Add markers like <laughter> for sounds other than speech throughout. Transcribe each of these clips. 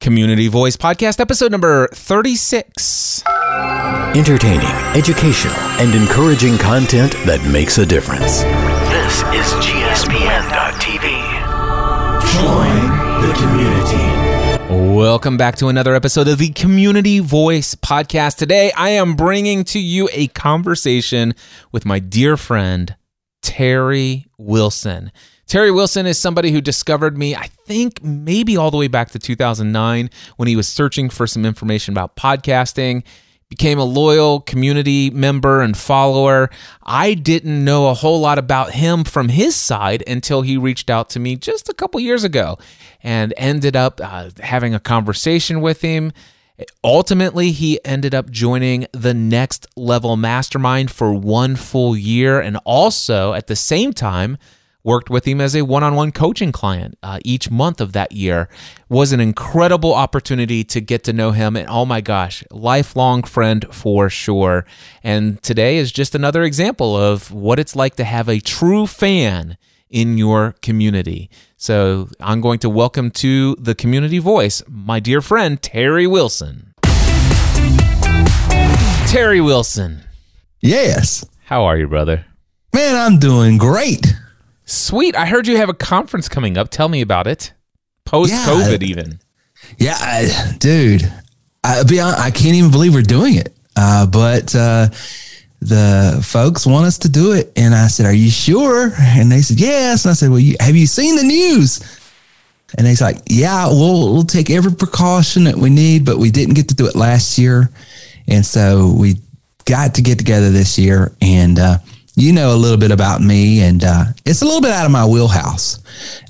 Community Voice Podcast, episode number 36. Entertaining, educational, and encouraging content that makes a difference. This is GSPN.TV. Join the community. Welcome back to another episode of the Community Voice Podcast. Today, I am bringing to you a conversation with my dear friend, Terry Wilson. Terry Wilson is somebody who discovered me, I think maybe all the way back to 2009 when he was searching for some information about podcasting. Became a loyal community member and follower. I didn't know a whole lot about him from his side until he reached out to me just a couple years ago and ended up uh, having a conversation with him. Ultimately, he ended up joining the Next Level Mastermind for one full year and also at the same time worked with him as a one-on-one coaching client uh, each month of that year. Was an incredible opportunity to get to know him and oh my gosh lifelong friend for sure. And today is just another example of what it's like to have a true fan in your community. So i'm going to welcome to the community voice my dear friend terry wilson. Terry wilson. Yes. how are you brother? Man, I'm doing great. Sweet. I heard you have a conference coming up. Tell me about it. Post COVID, Yeah. even. Yeah, I, dude. I be hon- I can't even believe we're doing it. Uh, but uh, the folks want us to do it, and I said, "Are you sure?" And they said, "Yes." And I said, "Well, you, have you seen the news?" And said, like, "Yeah, we'll we'll take every precaution that we need, but we didn't get to do it last year, and so we got to get together this year." And uh, you know a little bit about me, and uh, it's a little bit out of my wheelhouse,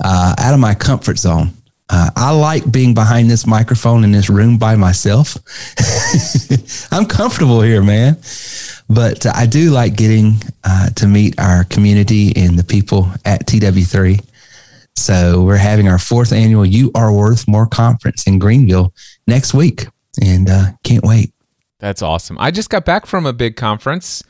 uh, out of my comfort zone. Uh, I like being behind this microphone in this room by myself. <laughs> I'm comfortable here, man. But uh, I do like getting uh, to meet our community and the people at TW3. So we're having our fourth annual You Are Worth More conference in Greenville next week, and uh, can't wait. That's awesome. I just got back from a big conference,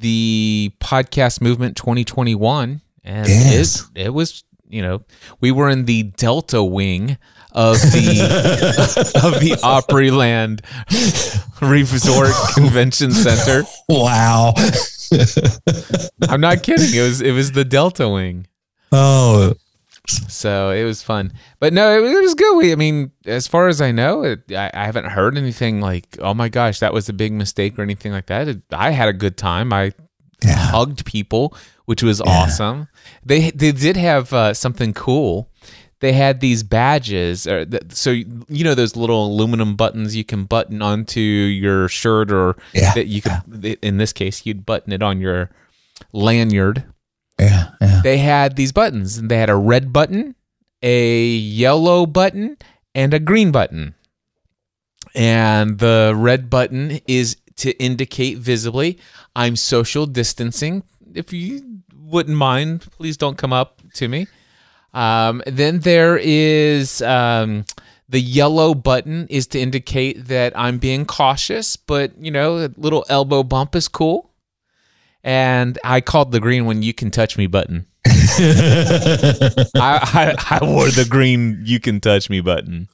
the Podcast Movement 2021, and Yes. it, it was, you know, we were in the Delta wing of the <laughs> of the Opryland Resort Convention Center. Wow. I'm not kidding. It was it was the Delta wing. Oh, So it was fun, but no, it, it was good. We, I mean, as far as I know, it, I, I haven't heard anything like, "Oh my gosh, that was a big mistake" or anything like that. It, I had a good time. I yeah. hugged people, which was awesome. They they did have uh, something cool. They had these badges, or th- so you know those little aluminum buttons you can button onto your shirt, or Yeah, that you could. In this case, you'd button it on your lanyard Yeah. Yeah. they had these buttons they had a red button a yellow button and a green button and the red button is to indicate visibly i'm social distancing if you wouldn't mind please don't come up to me um, then there is um, the yellow button is to indicate that i'm being cautious but you know a little elbow bump is cool and I called the green one "You can touch me" button. <laughs> I, I I wore the green "You can touch me" button.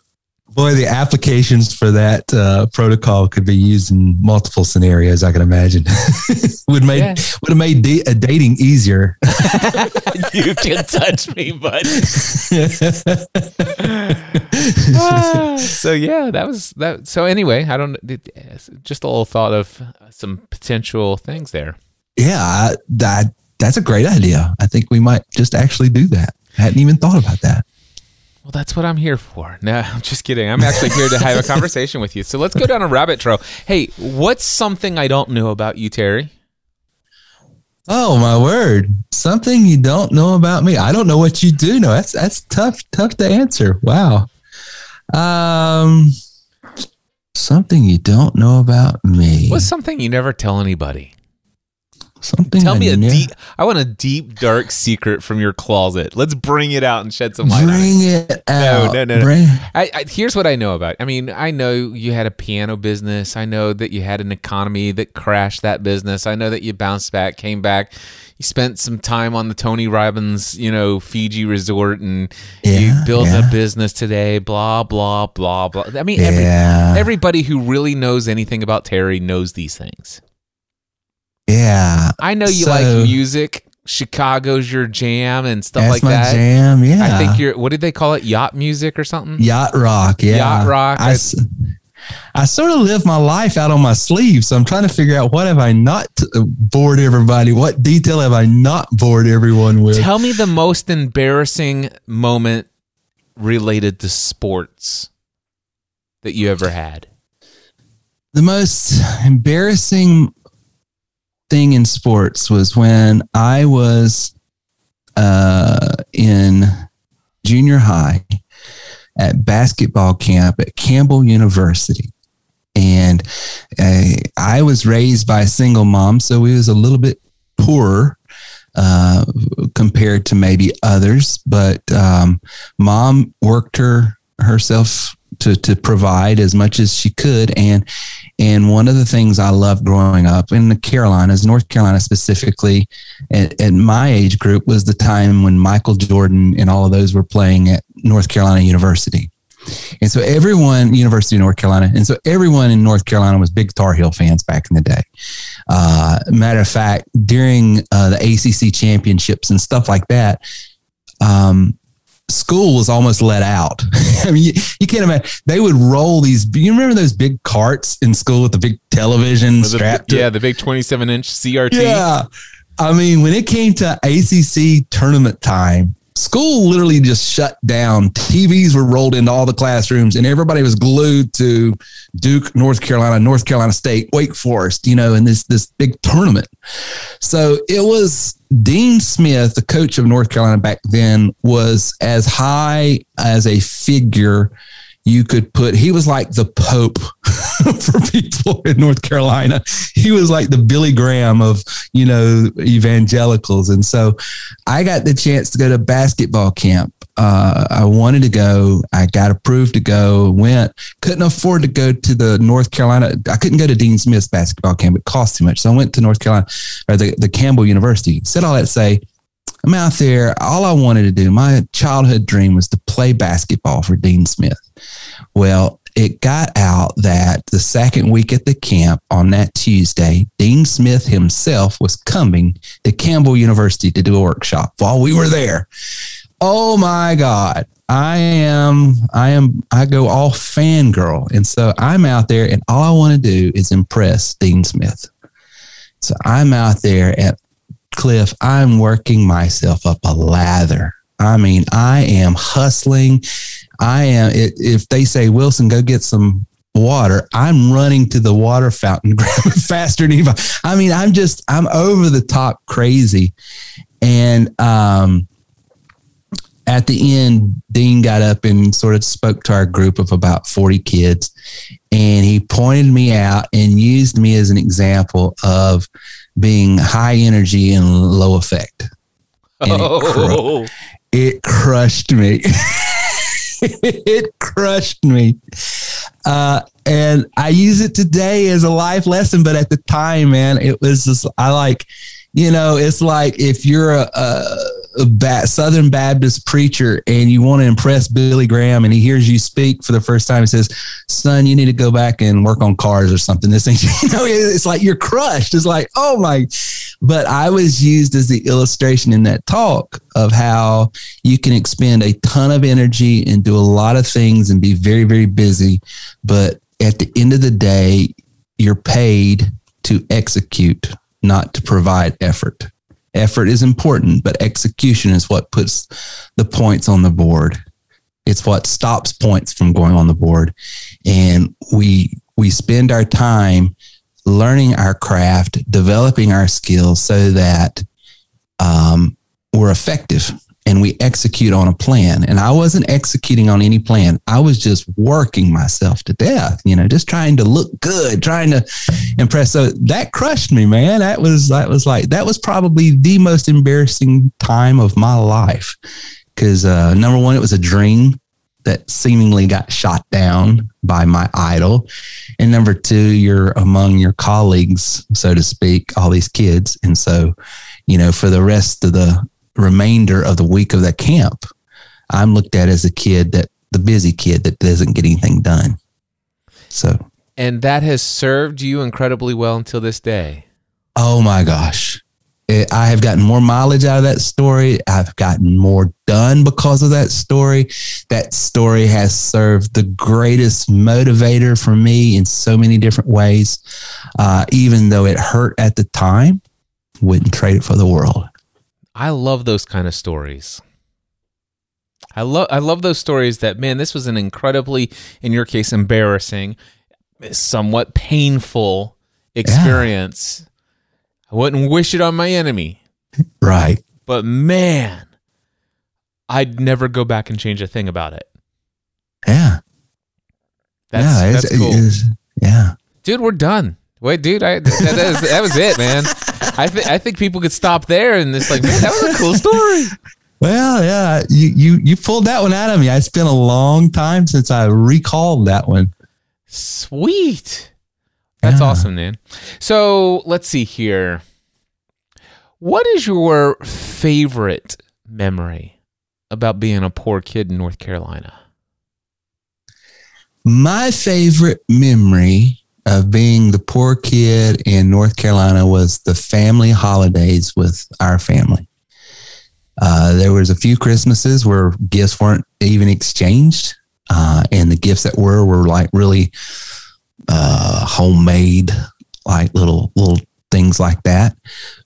Boy, the applications for that uh, protocol could be used in multiple scenarios. I can imagine. <laughs> would made Yeah. would have made da- uh, dating easier. <laughs> you can touch me, button. Ah, so yeah, that was that. So anyway, I don't. Just a little thought of some potential things there. Yeah, I- that that's a great idea. I think we might just actually do that. I hadn't even thought about that. Well, that's what I'm here for. No, <laughs> I'm just kidding. I'm actually here to have a conversation with you. So let's go down a rabbit trail. Hey, what's something I don't know about you, Terry? Oh my word! Something you don't know about me. I don't know what you do know. That's that's tough tough to answer. Wow. Um, something you don't know about me. What's something you never tell anybody? Something. Tell me a ne- deep. I want a deep, dark secret from your closet. Let's bring it out and shed some light. on it. Bring it out. no, no, no. Bring- I, I, here's what I know about. I mean, I know you had a piano business. I know that you had an economy that crashed that business. I know that you bounced back, came back. You spent some time on the Tony Robbins, you know, Fiji resort, and you built yeah. a business today. Blah blah blah blah. I mean, every, Yeah. everybody who really knows anything about Terry knows these things. Yeah. I know you So- like music. Chicago's your jam and stuff That's like my that. jam. Yeah. I think you're. What did they call it? Yacht music or something? yacht rock. Yeah. Yacht rock. I sort of live my life out on my sleeve, so I'm trying to figure out what have I not bored everybody? What detail have I not bored everyone with? Tell me the most embarrassing moment related to sports that you ever had. the most embarrassing thing in sports was when I was uh, in junior high at basketball camp at Campbell University. And uh, I was raised by a single mom, so we was a little bit poorer uh, compared to maybe others. But um, mom worked her herself to to provide as much as she could, and and one of the things I loved growing up in the Carolinas, North Carolina specifically, at, at my age group was the time when Michael Jordan and all of those were playing at North Carolina University. And so everyone, University of North Carolina, and so everyone in North Carolina was big Tar Heel fans back in the day. Uh, matter of fact, during uh, the ACC championships and stuff like that, um, school was almost let out. <laughs> I mean, you, you can't imagine. They would roll these. You remember those big carts in school with the big television it- strapped to yeah, the big 27 inch CRT. yeah. I mean, when it came to ACC tournament time, school literally just shut down. TVs were rolled into all the classrooms, and everybody was glued to Duke, North Carolina, North Carolina State, Wake Forest, you know, in this this big tournament. So it was Dean Smith, the coach of North Carolina back then, was as high as a figure you could put. He was like the Pope <laughs> for people in North Carolina. He was like the Billy Graham of, you know, evangelicals. And so I got the chance to go to basketball camp. Uh, I wanted to go. I got approved to go, went, couldn't afford to go to the North Carolina. I couldn't go to Dean Smith's basketball camp. It cost too much. So I went to North Carolina or the, the Campbell University. Said all that say, I'm out there. All I wanted to do, my childhood dream was to play basketball for Dean Smith. Well, it got out that the second week at the camp on that Tuesday, Dean Smith himself was coming to Campbell University to do a workshop while we were there. Oh my God. I am, I am, I go all fangirl. And so I'm out there and all I want to do is impress Dean Smith. So I'm out there at Cliff, I'm working myself up a lather. I mean, I am hustling. I am. If they say Wilson, go get some water, I'm running to the water fountain, <laughs> faster than anybody. I mean, I'm just, I'm over the top crazy. And um, at the end, Dean got up and sort of spoke to our group of about 40 kids. And he pointed me out and used me as an example of being high energy and low effect. And it, cru- Oh, it crushed me. <laughs> it crushed me. Uh, and I use it today as a life lesson, but at the time, man, it was just, I like, you know, it's like if you're a, a, a Southern Baptist preacher and you want to impress Billy Graham and he hears you speak for the first time, he says, son, you need to go back and work on cars or something. This thing, <laughs> you know, it's like you're crushed. It's like, oh my, but I was used as the illustration in that talk of how you can expend a ton of energy and do a lot of things and be very, very busy. But at the end of the day, you're paid to execute, not to provide effort. Effort is important, but execution is what puts the points on the board. It's what stops points from going on the board. And we we spend our time learning our craft, developing our skills so that um, we're effective and we execute on a plan. And I wasn't executing on any plan. I was just working myself to death, you know, just trying to look good, trying to impress. So that crushed me, man. That was, that was like, that was probably the most embarrassing time of my life. Cause, uh, number one, it was a dream that seemingly got shot down by my idol. And number two, you're among your colleagues, so to speak, all these kids. And so, you know, for the rest of the remainder of the week of that camp, I'm looked at as a kid that the busy kid that doesn't get anything done. So, And that has served you incredibly well until this day. oh my gosh. It, I have gotten more mileage out of that story. I've gotten more done because of that story. That story has served the greatest motivator for me in so many different ways. Uh, even though it hurt at the time, wouldn't trade it for the world. I love those kind of stories. I love I love those stories that man, this was an incredibly, in your case, embarrassing, somewhat painful experience. I wouldn't wish it on my enemy, <laughs> Right. but man, I'd never go back and change a thing about it. Yeah. That's, yeah. that's cool. yeah. dude. We're done. Wait, dude, I, that, that, was, that was it, man. <laughs> I think I think people could stop there and it's like, man, that was a cool story. <laughs> Well, yeah, you, you you pulled that one out of me. It's been a long time since I recalled that one. Sweet. That's Yeah. awesome, man. So let's see here. What is your favorite memory about being a poor kid in North Carolina? My favorite memory of being the poor kid in North Carolina was the family holidays with our family. Uh, there was a few Christmases where gifts weren't even exchanged, uh, and the gifts that were were like really uh, homemade, like little little things like that.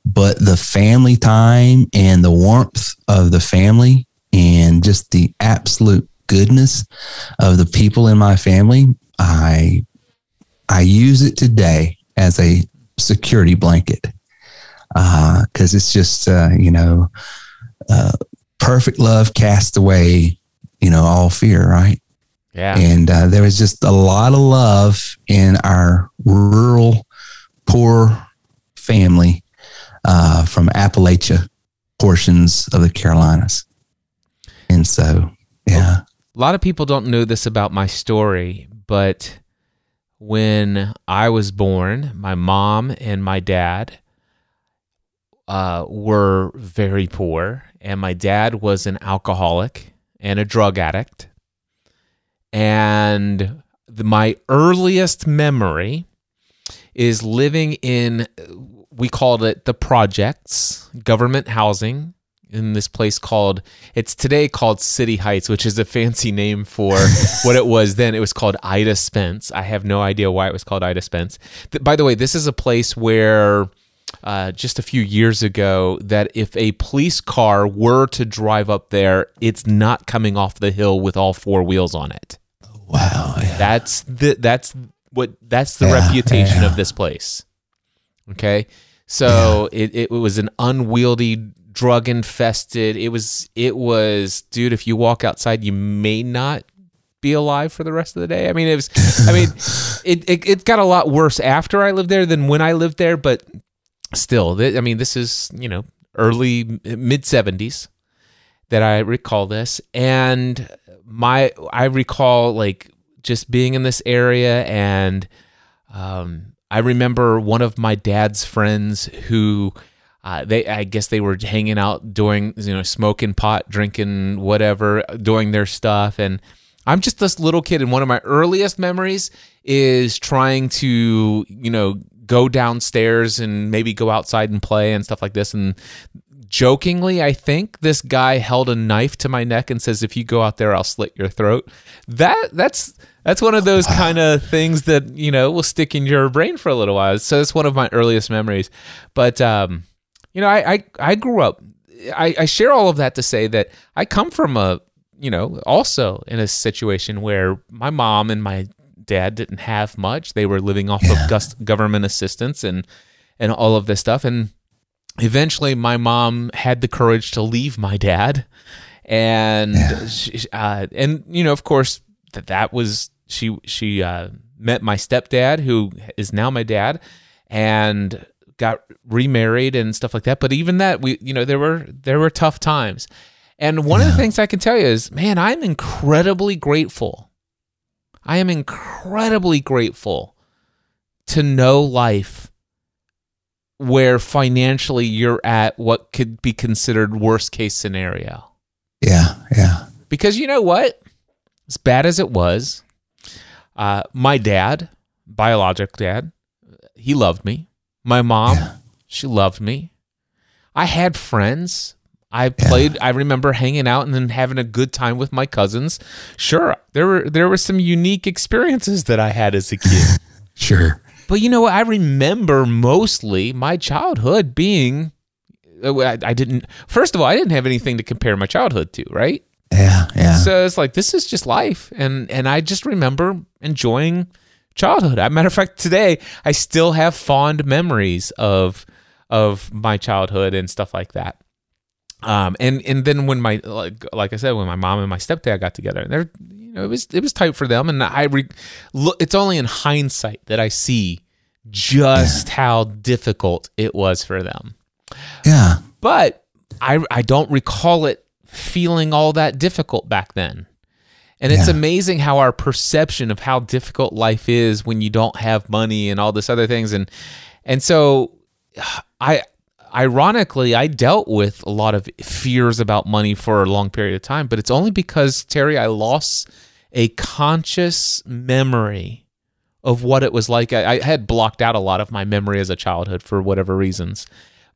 But the family time and the warmth of the family and just the absolute goodness of the people in my family, I I use it today as a security blanket because it's just uh, you know uh, perfect love cast away you know all fear, right? Yeah. And uh, there was just a lot of love in our rural, poor family uh, from Appalachia portions of the Carolinas. And so, yeah. A lot of people don't know this about my story, but when I was born, my mom and my dad uh, were very poor, and my dad was an alcoholic and a drug addict. And the, my earliest memory is living in, we called it the projects, government housing in this place called it's today called City Heights, which is a fancy name for <laughs> what it was then. It was called Ida Spence. I have no idea why it was called Ida Spence. Th- By the way, this is a place where uh, just a few years ago that if a police car were to drive up there, it's not coming off the hill with all four wheels on it. Wow. Yeah. That's the that's what that's the Yeah, reputation yeah. of this place. Okay, so it, it was an unwieldy, drug infested. It was it was, dude. If you walk outside, you may not be alive for the rest of the day. I mean, it was. I mean, <laughs> it it, it got a lot worse after I lived there than when I lived there, but still, th- I mean, this is you know early mid seventies that I recall this, and my I recall like just being in this area, and um, I remember one of my dad's friends who. Uh, they, I guess they were hanging out doing, you know, smoking pot, drinking whatever, doing their stuff, and I'm just this little kid. And one of my earliest memories is trying to, you know, go downstairs and maybe go outside and play and stuff like this. And jokingly, I think this guy held a knife to my neck and says, "If you go out there, I'll slit your throat." That that's that's one of those kind of things that you know will stick in your brain for a little while. So it's one of my earliest memories. But um, you know, I I, I grew up. I, I share all of that to say that I come from a you know also in a situation where my mom and my dad didn't have much. They were living off of gus- government assistance and and all of this stuff and eventually my mom had the courage to leave my dad and Yeah. she, uh, and you know of course that that was she she uh, met my stepdad who is now my dad and got remarried and stuff like that. But even that we you know there were there were tough times. And one of the things i can tell you is man i'm incredibly grateful. I am incredibly grateful to know life where financially you're at what could be considered worst case scenario. Yeah. Yeah. because you know what? As bad as it was uh, my dad biologic dad he loved me my mom Yeah. she loved me i had friends i played i remember hanging out and then having a good time with my cousins sure there were there were some unique experiences that i had as a kid <laughs> Sure. but you know what? I remember mostly my childhood being. uh, I, I didn't. First of all, I didn't have anything to compare my childhood to, right? Yeah. Yeah. So it's like this is just life, and and I just remember enjoying childhood. As a matter of fact, today I still have fond memories of of my childhood and stuff like that. Um, and and then when my like like I said, when my mom and my stepdad got together, they're you know it was it was tight for them, and I re, look. It's only in hindsight that I see just how difficult it was for them yeah. but I I don't recall it feeling all that difficult back then. And it's Yeah. amazing how our perception of how difficult life is when you don't have money and all this other things and and so <sighs> I ironically I dealt with a lot of fears about money for a long period of time, but it's only because Terry I lost a conscious memory of what it was like. I, I had blocked out a lot of my memory as a childhood for whatever reasons.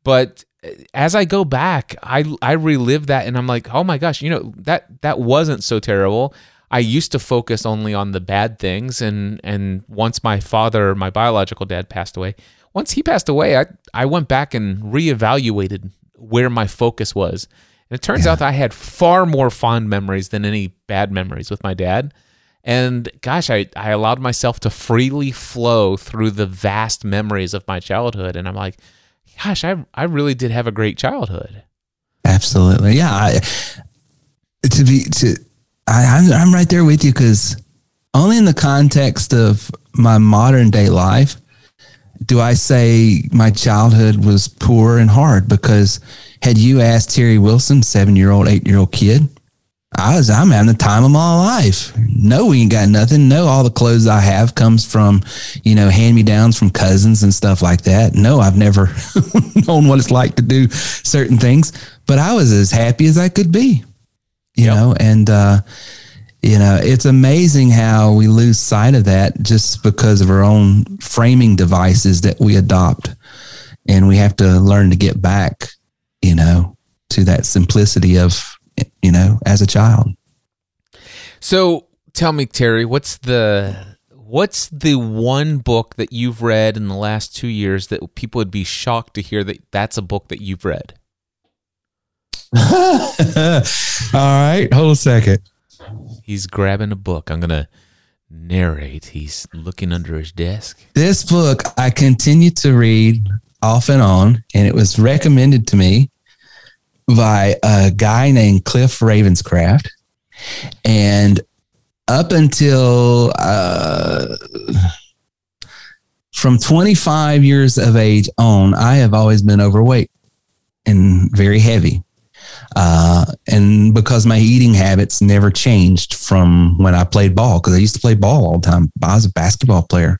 But eh, as I go back, I I relive that and I'm like, "Oh my gosh, you know, that that wasn't so terrible." I used to focus only on the bad things and and once my father, my biological dad passed away, once he passed away, I I went back and reevaluated where my focus was. And it turns out that I had far more fond memories than any bad memories with my dad. And gosh, I, I allowed myself to freely flow through the vast memories of my childhood. And I'm like, gosh, I, I really did have a great childhood. Absolutely. Yeah. I, to be, to, I, I'm, I'm right there with you because only in the context of my modern day life do I say my childhood was poor and hard because had you asked Terry Wilson, seven year old, eight year old kid, I was, I'm having the time of my life. No, we ain't got nothing. No, all the clothes I have comes from, you know, hand me downs from cousins and stuff like that. No, I've never <laughs> known what it's like to do certain things, but I was as happy as I could be, you Yep. know, and, uh, you know, it's amazing how we lose sight of that just because of our own framing devices that we adopt. And we have to learn to get back, you know, to that simplicity of, you know, as a child. So tell me, Terry, what's the what's the one book that you've read in the last two years that people would be shocked to hear that that's a book that you've read? <laughs> All right. Hold a second. He's grabbing a book. I'm gonna narrate. He's looking under his desk. This book I continue to read off and on, and it was recommended to me by a guy named Cliff Ravenscraft. And up until uh, from 25 years of age on, I have always been overweight and very heavy. Uh, and because my eating habits never changed from when I played ball, because I used to play ball all the time. I was a basketball player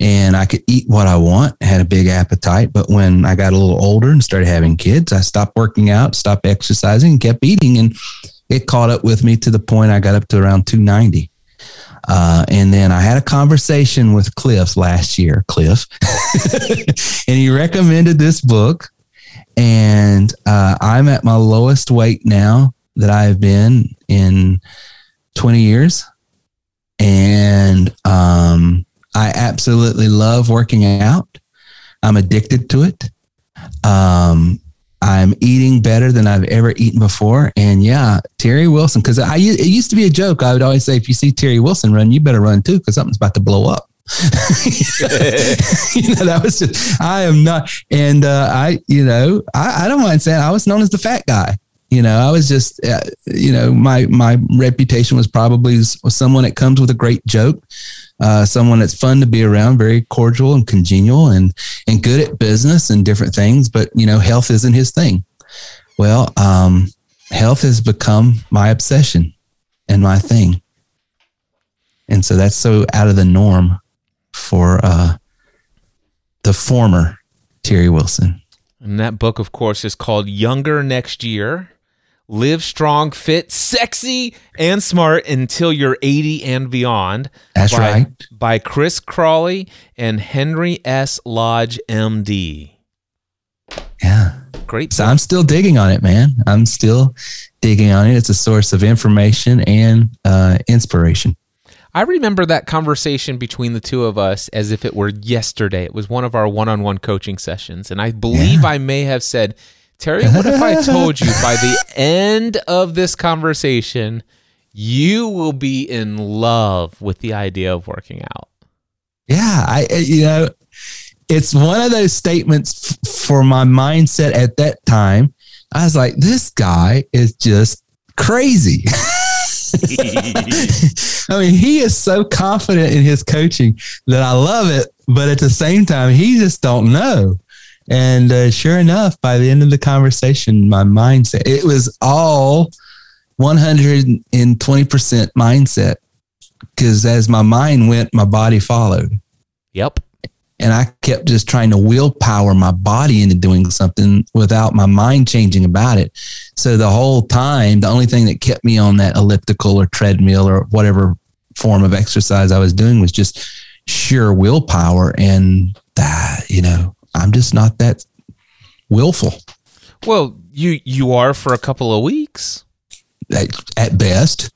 and I could eat what I want, had a big appetite. But when I got a little older and started having kids, I stopped working out, stopped exercising, and kept eating. And it caught up with me to the point I got up to around 290. Uh, and then I had a conversation with Cliff last year, Cliff, <laughs> and he recommended this book. And uh, I'm at my lowest weight now that I've been in 20 years. And um, I absolutely love working out. I'm addicted to it. Um, I'm eating better than I've ever eaten before. And yeah, Terry Wilson, because I it used to be a joke. I would always say, if you see Terry Wilson run, you better run too, because something's about to blow up. <laughs> you know, that was just, I am not, and uh, I, you know, I, I don't mind saying I was known as the fat guy. You know, I was just, uh, you know, my my reputation was probably someone that comes with a great joke, uh, someone that's fun to be around, very cordial and congenial, and and good at business and different things. But you know, health isn't his thing. Well, um, health has become my obsession and my thing, and so that's so out of the norm for uh, the former Terry Wilson. And that book, of course, is called Younger Next Year. Live strong, fit, sexy, and smart until you're 80 and beyond. That's by, right. By Chris Crowley and Henry S. Lodge, MD. Yeah. Great. So book. I'm still digging on it, man. I'm still digging on it. It's a source of information and uh, inspiration. I remember that conversation between the two of us as if it were yesterday. It was one of our one on one coaching sessions. And I believe I may have said, Terry, what if I <laughs> told you by the end of this conversation, you will be in love with the idea of working out? Yeah, I uh, you know, it's one of those statements f- for my mindset at that time. I was like, this guy is just crazy. <laughs> <laughs> I mean, he is so confident in his coaching that I love it, but at the same time, he just don't know. And uh, sure enough, by the end of the conversation, my mindset it was all 120% mindset because as my mind went, my body followed Yep. And I kept just trying to willpower my body into doing something without my mind changing about it. So the whole time, the only thing that kept me on that elliptical or treadmill or whatever form of exercise I was doing was just sheer willpower. And that, you know, I'm just not that willful Well, you you are for a couple of weeks. at, at best.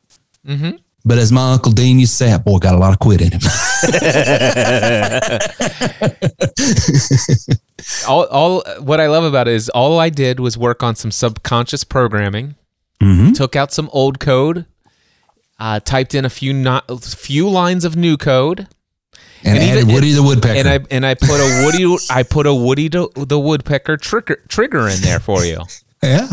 Mm-hmm. But as my uncle Dean used to say, that boy got a lot of quit in him. <laughs> All, all what I love about it is all I did was work on some subconscious programming, Mhm. took out some old code, uh, typed in a few not, few lines of new code, And, And added even- Woody the Woodpecker. and I and I put a Woody I put a Woody the, the Woodpecker trigger trigger in there for you. <laughs> Yeah.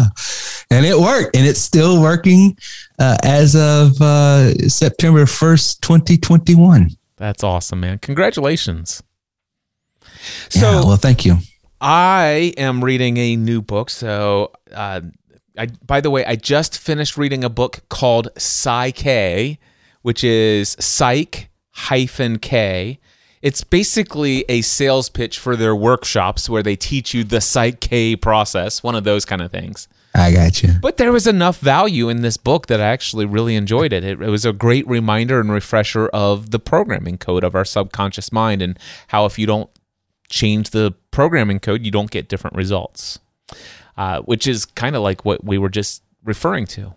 And it worked. And it's still working uh, as of uh, September 1st, 2021. That's awesome, man! Congratulations. So yeah, well, thank you. I am reading a new book. So, uh, I by the way, I just finished reading a book called Psych, which is Psych hyphen K. It's basically a sales pitch for their workshops where they teach you the Psych K process, one of those kind of things. I got you. But there was enough value in this book that I actually really enjoyed it. It, it was a great reminder and refresher of the programming code of our subconscious mind and how if you don't change the programming code, you don't get different results, uh, which is kind of like what we were just referring to.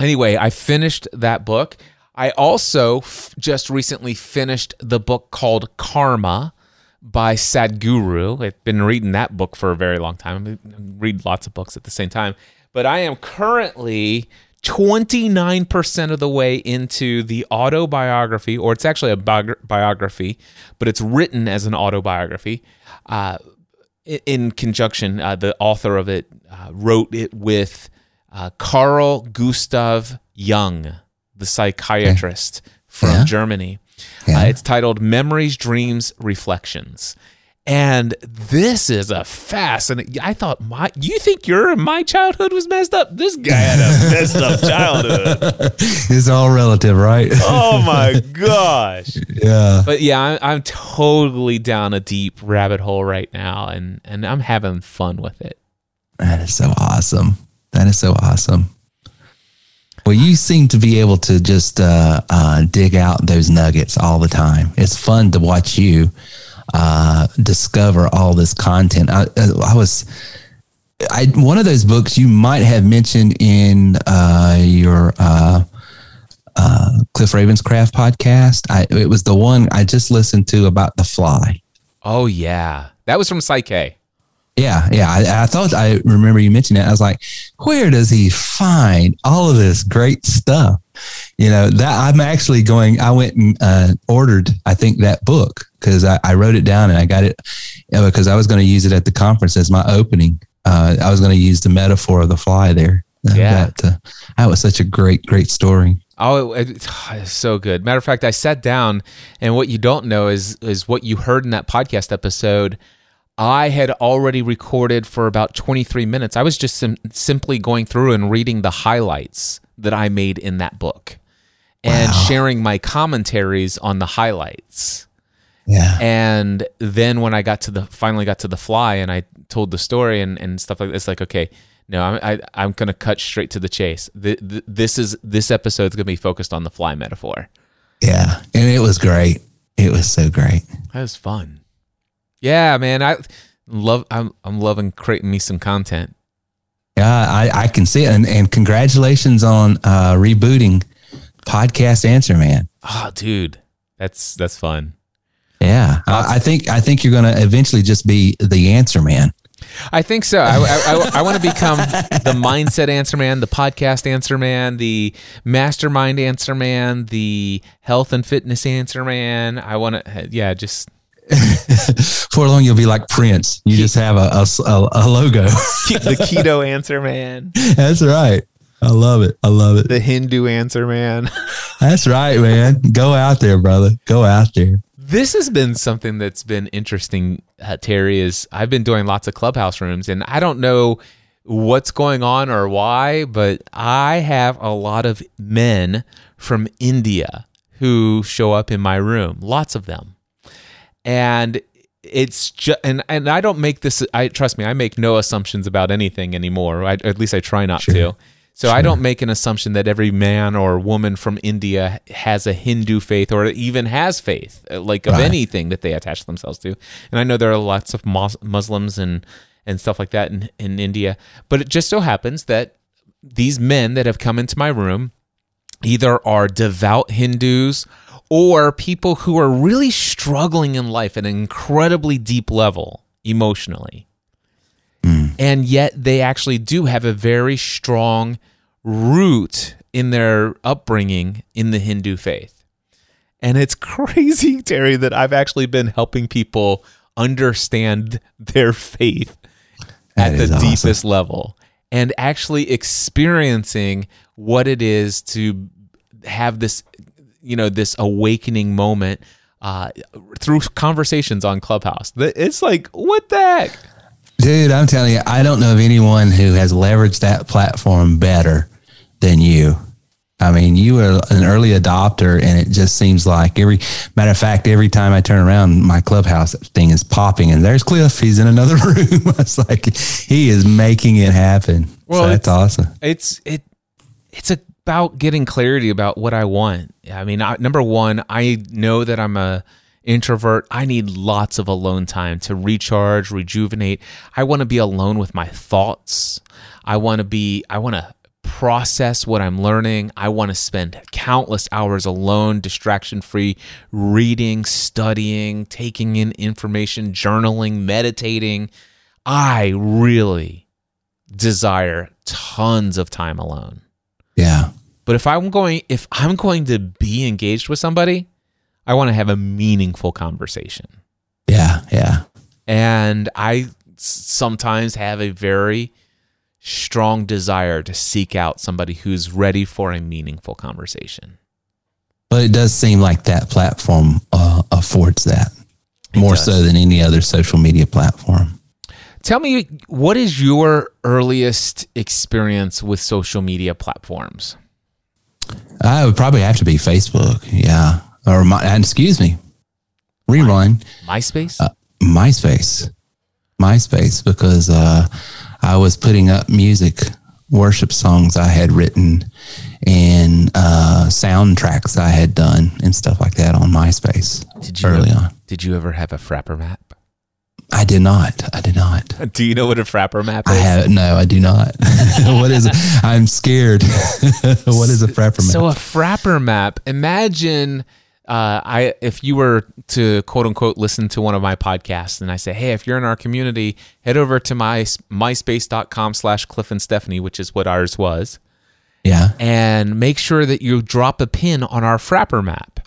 Anyway, I finished that book. I also f- just recently finished the book called Karma by Sadhguru. I've been reading that book for a very long time. I read lots of books at the same time. But I am currently 29% of the way into the autobiography, or it's actually a biog- biography, but it's written as an autobiography. Uh, in conjunction, uh, the author of it uh, wrote it with uh, Carl Gustav Jung, the psychiatrist from Yeah. Germany. Yeah. Uh, it's titled Memories, Dreams, Reflections. And this is a fascinating. I thought my. You think your my childhood was messed up? This guy had a <laughs> messed up childhood. <laughs> It's all relative, right? Oh <laughs> my gosh! yeah. But yeah, I'm, I'm totally down a deep rabbit hole right now, and and I'm having fun with it. That is so awesome. That is so awesome. Well, you seem to be able to just uh, uh, dig out those nuggets all the time. It's fun to watch you uh, discover all this content. I, I was, I one of those books you might have mentioned in uh, your uh, uh, Cliff Ravenscraft podcast. I, it was the one I just listened to about the fly. Oh yeah, that was from Psyche. Yeah, yeah. I, I thought I remember you mentioned it. I was like, where does he find all of this great stuff? You know, that I'm actually going, I went and uh, ordered, I think, that book because I, I wrote it down and I got it because I was going to use it at the conference as my opening. Uh, I was going to use the metaphor of the fly there. Uh, Yeah. That, uh, that was such a great, great story. Oh, it, it- it's so good. Matter of fact, I sat down, and what you don't know is is what you heard in that podcast episode. I had already recorded for about 23 minutes. I was just sim- simply going through and reading the highlights that I made in that book and sharing my commentaries on the highlights. Yeah. And then when I got to the finally got to the fly and I told the story and, and stuff like this, like okay, no, I'm I, I'm gonna cut straight to the chase. Th th this is this episode's gonna be focused on the fly metaphor. Yeah. And it was great. It was so great. That was fun. Yeah, man, I love I'm I'm loving creating me some content. Yeah, I, I can see it. And, and congratulations on uh, rebooting Podcast Answer Man. Oh, dude, that's that's fun. Yeah, I, I think I think you're going to eventually just be the answer man. I think so. I, I, I, want to become the mindset answer man, the podcast answer man, the mastermind answer man, the health and fitness answer man. I want to, yeah, just <laughs> For long, you'll be like Prince. You just have a, a, a- logo. <laughs> the keto answer man, That's right. I love it. I love it. the Hindu answer man. <laughs> That's right, man. Go out there, brother. Go out there. This has been something that's been interesting, uh, Terry. Is I've been doing lots of clubhouse rooms, and I don't know what's going on or why, but I have a lot of men from India who show up in my room. Lots of them, and it's just and and I don't make this. I trust me. I make no assumptions about anything anymore. I, at least I try not to. So I don't make an assumption that every man or woman from India has a Hindu faith or even has faith, uh, like of Right. anything that they attach themselves to. And I know there are lots of Mus- Muslims and and stuff like that in, in India, but it just so happens that these men that have come into my room either are devout Hindus or people who are really struggling in life at an incredibly deep level emotionally. Hmm. And yet they actually do have a very strong root in their upbringing in the Hindu faith. And it's <laughs> crazy, Terry, that I've actually been helping people understand their faith That at the awesome. deepest level and actually experiencing what it is to have this you know this awakening moment uh, through conversations on clubhouse it's like what the heck Dude, I'm telling you, I don't know of anyone who has leveraged that platform better than you. I mean, you were an early adopter, and it just seems like every matter of fact, every time I turn around, my clubhouse thing is popping, and there's Cliff. He's in another <laughs> room. it's like he is making it happen. Well, so that's it's- awesome. it's it it's about getting clarity about what I want. I mean, I, number one, I know that I'm a introvert. I need lots of alone time to recharge, rejuvenate. I want to be alone with my thoughts. I want to be. I want to process what I'm learning. I want to spend countless hours alone, distraction free, reading, studying, taking in information, journaling, meditating. I really desire tons of time alone. Yeah, But if I'm going if I'm going to be engaged with somebody, I want to have a meaningful conversation. yeah, yeah. And I sometimes have a very strong desire to seek out somebody who's ready for a meaningful conversation. But it does seem like that platform uh, affords that It more does. so than any other social media platform. Tell me what is your earliest experience with social media platforms? I would probably have to be Facebook. Yeah. Or my, and excuse me, rewind MySpace? Uh, MySpace, MySpace, because uh, I was putting up music, worship songs I had written, and uh, soundtracks I had done, and stuff like that on MySpace did you early ever, on. Did you ever have a Frappr map? I did not. I did not. Do you know what a Frappr map I is? have no. I do not. <laughs> <laughs> what is it? I'm scared. <laughs> what is a frappr map? So a frappr map. Imagine uh, I if you were to quote unquote listen to one of my podcasts and I say, hey, if you're in our community, head over to my myspace.com slash Cliff and Stephanie, which is what ours was, Yeah. and make sure that you drop a pin on our Frappr map.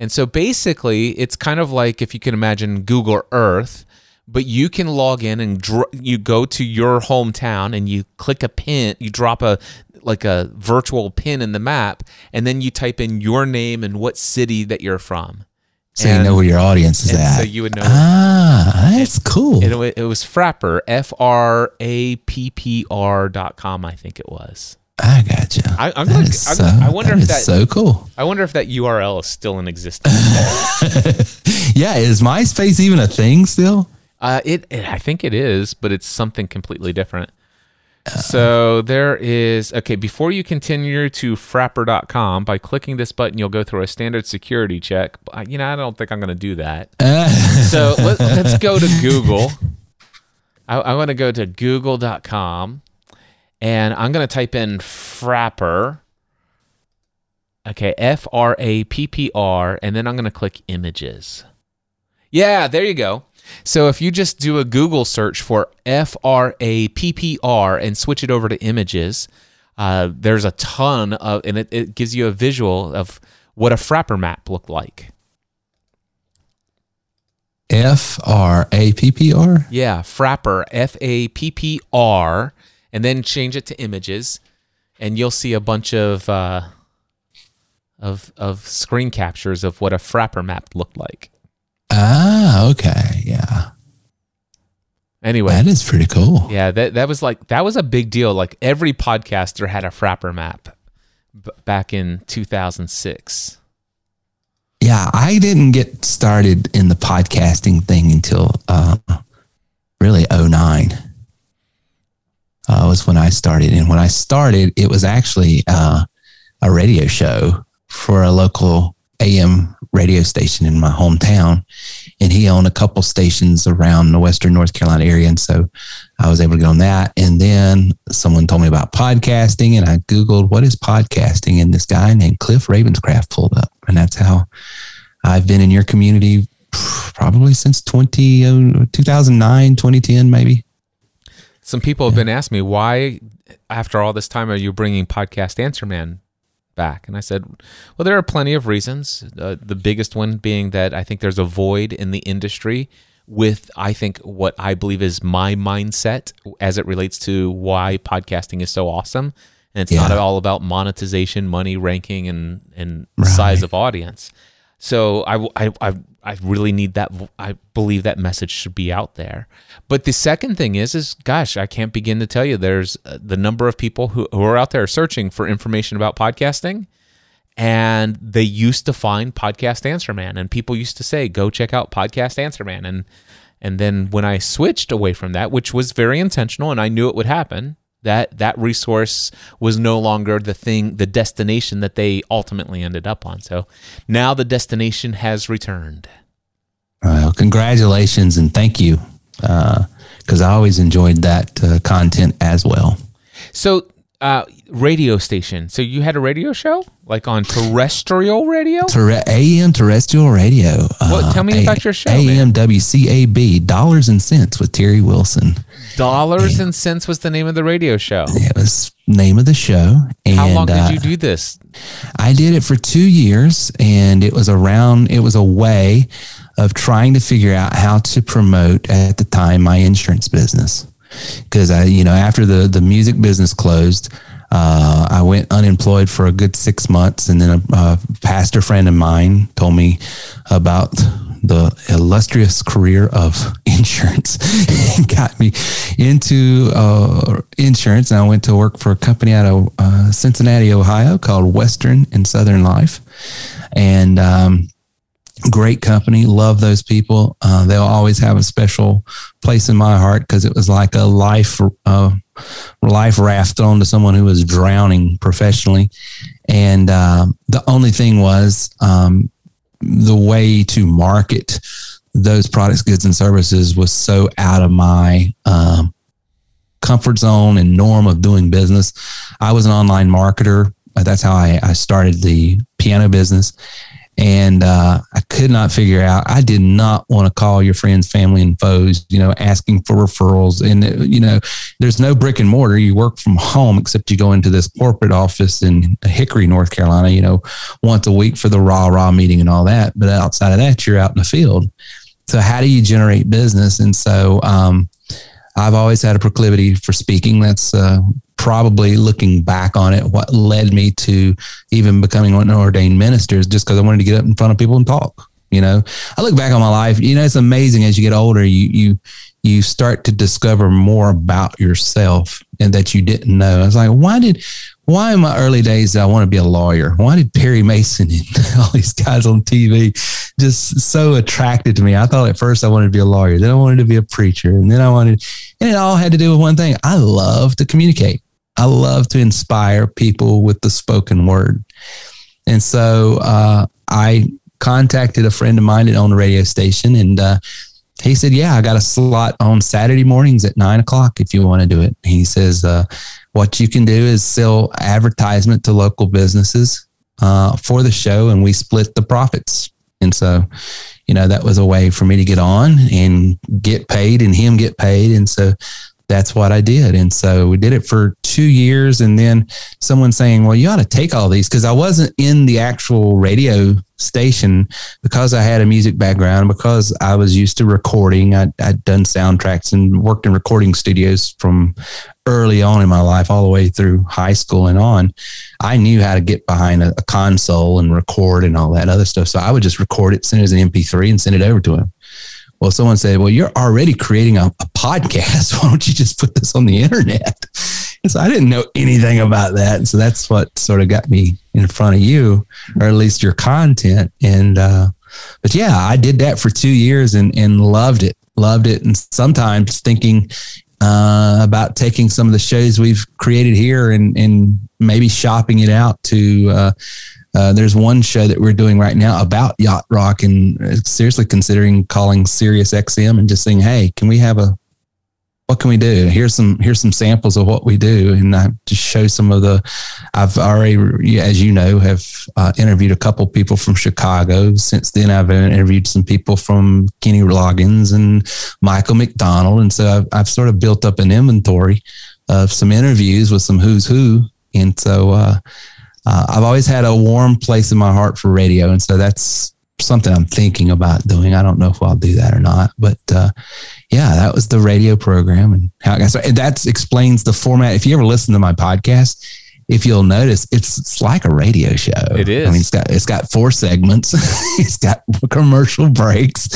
And so basically, it's kind of like if you can imagine Google Earth, but you can log in and dr- you go to your hometown and you click a pin, you drop a like a virtual pin in the map, and then you type in your name and what city that you're from. So And- you know where your audience is and at. so you would know. ah, that's cool. And it, it was Frappr, F R A P P R dot com, I think it was. I gotcha. I- I'm That gonna- is I'm so, gonna- I wonder if is that- so cool. I wonder if that URL is still in existence. <laughs> Yeah, is MySpace even a thing still? Uh, it, it, I think it is, but it's something completely different. So there is okay. Before you continue to frappr.com, by clicking this button, you'll go through a standard security check. But, You know, I don't think I'm going to do that. <laughs> so let, let's go to Google. I, I want to go to google.com and I'm going to type in frapper. Okay, F R A P P R, and then I'm going to click images. Yeah, there you go. So if you just do a Google search for F R A P P R and switch it over to images, uh, there's a ton of, and it, it gives you a visual of what a Frappr map looked like. F R A P P R. Yeah, Frappr, F A P P R, and then change it to images, and you'll see a bunch of uh, of of screen captures of what a Frappr map looked like. Ah, okay, yeah, Anyway, that is pretty cool. Yeah, that that was like that was a big deal. Like every podcaster had a Frappr map b- back in 2006. Yeah, I didn't get started in the podcasting thing until uh, really 09. Uh, was when I started. And when I started, it was actually uh, a radio show for a local AM radio station in my hometown. And he owned a couple stations around the Western North Carolina area. And so I was able to get on that. And then someone told me about podcasting, and I Googled what is podcasting. And this guy named Cliff Ravenscraft pulled up. And that's how I've been in your community probably since 20, uh, 2009, 2010, maybe. Some people have been asking me why, after all this time, are you bringing podcast Answer Man back? And I said, well, there are plenty of reasons. Uh, the biggest one being that I think there's a void in the industry with I think what I believe is my mindset as it relates to why podcasting is so awesome. And it's not all about monetization, money, ranking, and and Right. size of audience. So I, I, I, I really need that. I believe that message should be out there. But the second thing is, is gosh, I can't begin to tell you. There's uh, the number of people who, who are out there searching for information about podcasting, and they used to find Podcast Answer Man, and people used to say, "Go check out Podcast Answer Man," and and then when I switched away from that, which was very intentional, and I knew it would happen, that that resource was no longer the thing, the destination that they ultimately ended up on. So now the destination has returned. Well, congratulations and thank you. Because I always enjoyed that uh, content as well. So, uh, radio station. So you had a radio show, like on terrestrial radio. Terre- AM terrestrial radio. Uh, Well, tell me about your show. AM WCAB, Dollars and Cents with Terry Wilson. Dollars and cents was the name of the radio show. It was name of the show. And, How long did uh, you do this? I did it for two years, and it was around. It was a way of trying to figure out how to promote at the time my insurance business, because I, you know, after the the music business closed, uh, I went unemployed for a good six months, and then a, a pastor friend of mine told me about the illustrious career of <laughs> insurance and got me into uh, insurance. And I went to work for a company out of uh, Cincinnati, Ohio called Western and Southern Life. And um, great company. Love those people. Uh, they'll always have a special place in my heart because it was like a life uh, life raft onto someone who was drowning professionally. And uh, the only thing was um, the way to market those products, goods, and services was so out of my um, comfort zone and norm of doing business. I was an online marketer. That's how I, I started the piano business And uh, I could not figure out. I did not want to call your friends, family, and foes. You know, asking for referrals, and uh, you know, there's no brick and mortar. You work from home, except you go into this corporate office in Hickory, North Carolina. You know, once a week for the rah rah meeting and all that. But outside of that, you're out in the field. So how do you generate business? And so um, I've always had a proclivity for speaking. That's uh, probably looking back on it, what led me to even becoming an ordained minister is just because I wanted to get up in front of people and talk. You know, I look back on my life. You know, it's amazing as you get older, you you you start to discover more about yourself and that you didn't know. I was like, why did why in my early days I want to be a lawyer? Why did Perry Mason <laughs> and all these guys on TV just so attracted to me? I thought at first I wanted to be a lawyer, then I wanted to be a preacher, and then I wanted, and it all had to do with one thing. I love to communicate. I love to inspire people with the spoken word. And so uh, I contacted a friend of mine that owned a radio station, and uh, he said, "Yeah, I got a slot on Saturday mornings at nine o'clock if you want to do it." He says, uh, "What you can do is sell advertisement to local businesses uh, for the show, and we split the profits." And so, you know, that was a way for me to get on and get paid, and him get paid. And so that's what I did. And so we did it for two years. And then someone saying, well, you ought to take all these because I wasn't in the actual radio station because I had a music background, because I was used to recording. I, had done soundtracks and worked in recording studios from early on in my life, all the way through high school and on. I knew how to get behind a, a console and record and all that other stuff. So I would just record it, send it as an MP3 and send it over to him. Well, someone said, well, you're already creating a, a podcast. <laughs> Why don't you just put this on the internet? <laughs> And so I didn't know anything about that. And so that's what sort of got me in front of you, or at least your content. And, uh, but yeah, I did that for two years and, and loved it, loved it. And sometimes thinking, uh, about taking some of the shows we've created here and, and maybe shopping it out to, uh, uh, there's one show that we're doing right now about yacht rock and seriously considering calling Sirius XM and just saying, Hey, can we have a, what can we do? Here's some, here's some samples of what we do. And I just show some of the, I've already, as you know, have uh, interviewed a couple people from Chicago. Since then, I've interviewed some people from Kenny Loggins and Michael McDonald. And so I've, I've sort of built up an inventory of some interviews with some who's who. And so, uh, uh, I've always had a warm place in my heart for radio, and so that's something I'm thinking about doing. I don't know if I'll do that or not, but uh, yeah, that was the radio program, and how I got started. And that explains the format. If you ever listen to my podcast, if you'll notice, it's, it's like a radio show. It is. I mean, it's got it's got four segments. <laughs> it's got commercial breaks.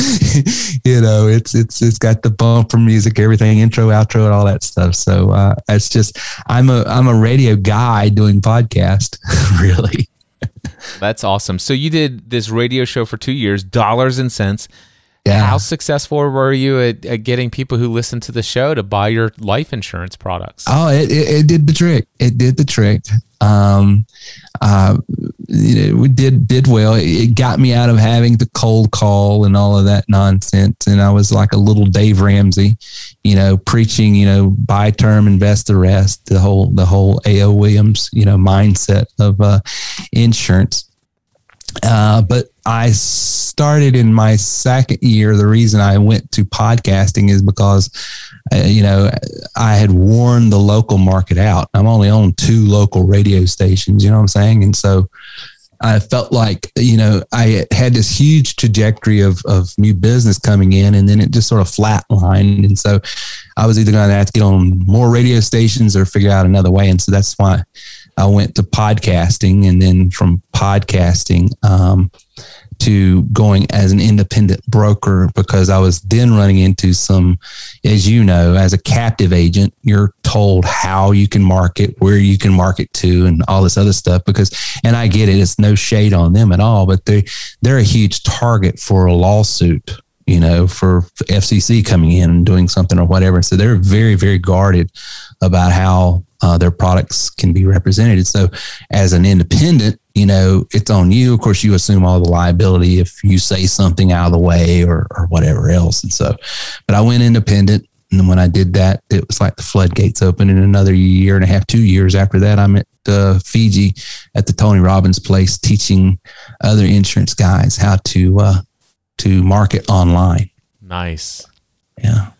<laughs> you know, it's it's it's got the bumper music, everything, intro, outro, and all that stuff. So uh, it's just I'm a I'm a radio guy doing podcast. <laughs> really. That's awesome. So you did this radio show for two years, dollars and cents. Yeah. How successful were you at, at, getting people who listen to the show to buy your life insurance products? Oh, it, it, it did the trick. It did the trick. Um, uh, you know, we did did well. It got me out of having to cold call and all of that nonsense. And I was like a little Dave Ramsey, you know, preaching, you know, buy term, invest the rest. The whole the whole A.L. Williams, you know, mindset of uh, insurance. Uh, but I started in my second year. The reason I went to podcasting is because, uh, you know, I had worn the local market out. I'm only on two local radio stations, you know what I'm saying? And so I felt like, you know, I had this huge trajectory of, of new business coming in and then it just sort of flatlined. And so I was either going to have to get on more radio stations or figure out another way. And so that's why I went to podcasting and then from podcasting um, to going as an independent broker because I was then running into some, as you know, as a captive agent, you're told how you can market, where you can market to, and all this other stuff. Because, and I get it, it's no shade on them at all, but they they're a huge target for a lawsuit you know, for FCC coming in and doing something or whatever. So they're very, very guarded about how uh, their products can be represented. So, as an independent, you know, it's on you. Of course, you assume all the liability if you say something out of the way or, or whatever else. And so, but I went independent And when I did that, it was like the floodgates opened. In another year and a half, two years after that, I'm at uh, Fiji at the Tony Robbins place teaching other insurance guys how to uh, to market online. Nice. Yeah.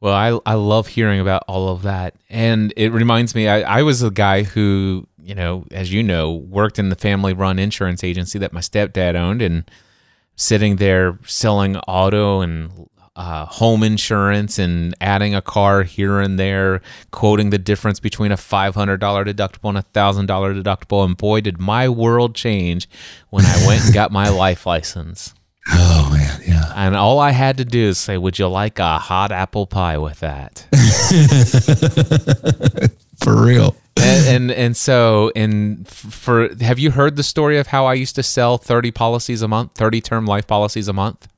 Well, I I love hearing about all of that, and it reminds me. I, I was a guy who, you know, as you know, worked in the family-run insurance agency that my stepdad owned, and sitting there selling auto and uh, home insurance and adding a car here and there, quoting the difference between a $500 deductible and a $1,000 deductible. And boy, did my world change when I went and got my life license. <laughs> Oh yeah. And all I had to do is say, Would you like a hot apple pie with that? <laughs> For real. and, and and so and for have you heard the story of how I used to sell 30 policies a month, 30 term life policies a month?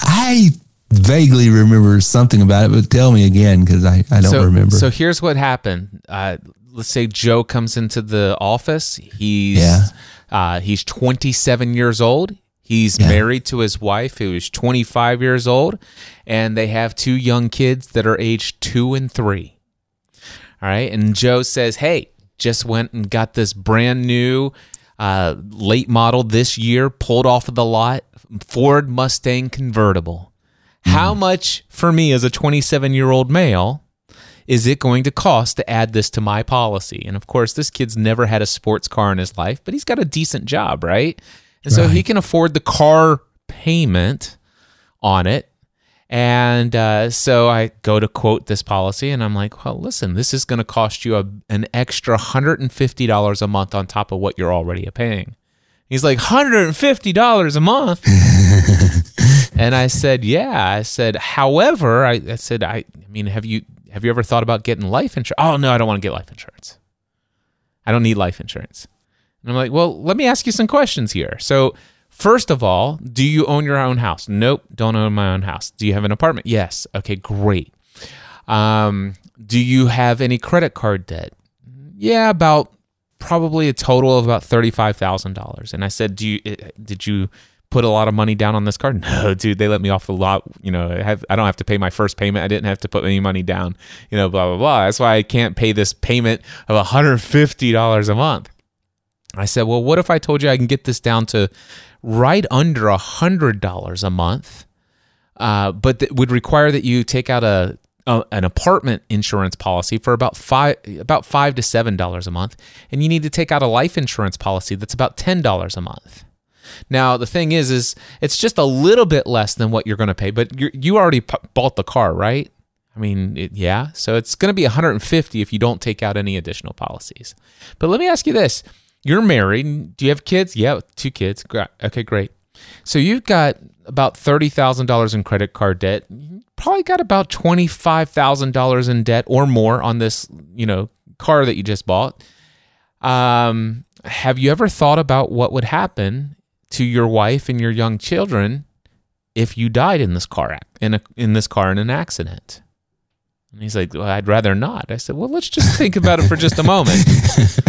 I vaguely remember something about it, but tell me again because I, I don't so, remember. So here's what happened. Uh, let's say Joe comes into the office. He's Yeah. uh, he's 27 years old. He's Yeah. married to his wife, who is 25 years old, and they have two young kids that are aged two and three. All right, and Joe says, "Hey, just went and got this brand new." Uh, late model this year, pulled off of the lot, Ford Mustang convertible. How much for me as a 27 year old male is it going to cost to add this to my policy? And of course, this kid's never had a sports car in his life, but he's got a decent job, right? And so he can afford the car payment on it. And uh, so I go to quote this policy, and I'm like, well, listen, this is going to cost you a, an extra $150 a month on top of what you're already paying. He's like, $150 a month. <laughs> and I said, yeah. I said, however, I, I said, I, I mean, have you have you ever thought about getting life insurance? Oh no, I don't want to get life insurance. I don't need life insurance. And I'm like, well, let me ask you some questions here. So, first of all, do you own your own house? Nope, don't own my own house. Do you have an apartment? Yes. Okay, great. Um, do you have any credit card debt? Yeah, about probably a total of about thirty-five thousand dollars. And I said, do you eh, did you put a lot of money down on this card? <laughs> No, dude, they let me off the lot. You know, I, have, I don't have to pay my first payment. I didn't have to put any money down. You know, blah blah blah. That's why I can't pay this payment of one hundred fifty dollars a month. I said, well, what if I told you I can get this down to right under a hundred dollars a month, uh, but that would require that you take out a, a an apartment insurance policy for about five about five to seven dollars a month, and you need to take out a life insurance policy that's about ten dollars a month. Now the thing is, is it's just a little bit less than what you're going to pay, but you you already p- bought the car, right? I mean, it, yeah. So it's going to be 150 if you don't take out any additional policies. But let me ask you this: You're married. Do you have kids? Yeah, two kids. Okay, great. So you've got about thirty thousand dollars in credit card debt. You probably got about twenty five thousand dollars in debt or more on this, you know, car that you just bought. Um, have you ever thought about what would happen to your wife and your young children if you died in this car in a in this car in an accident? And he's like, well, I'd rather not. I said, well, let's just think about it for just a moment. <laughs>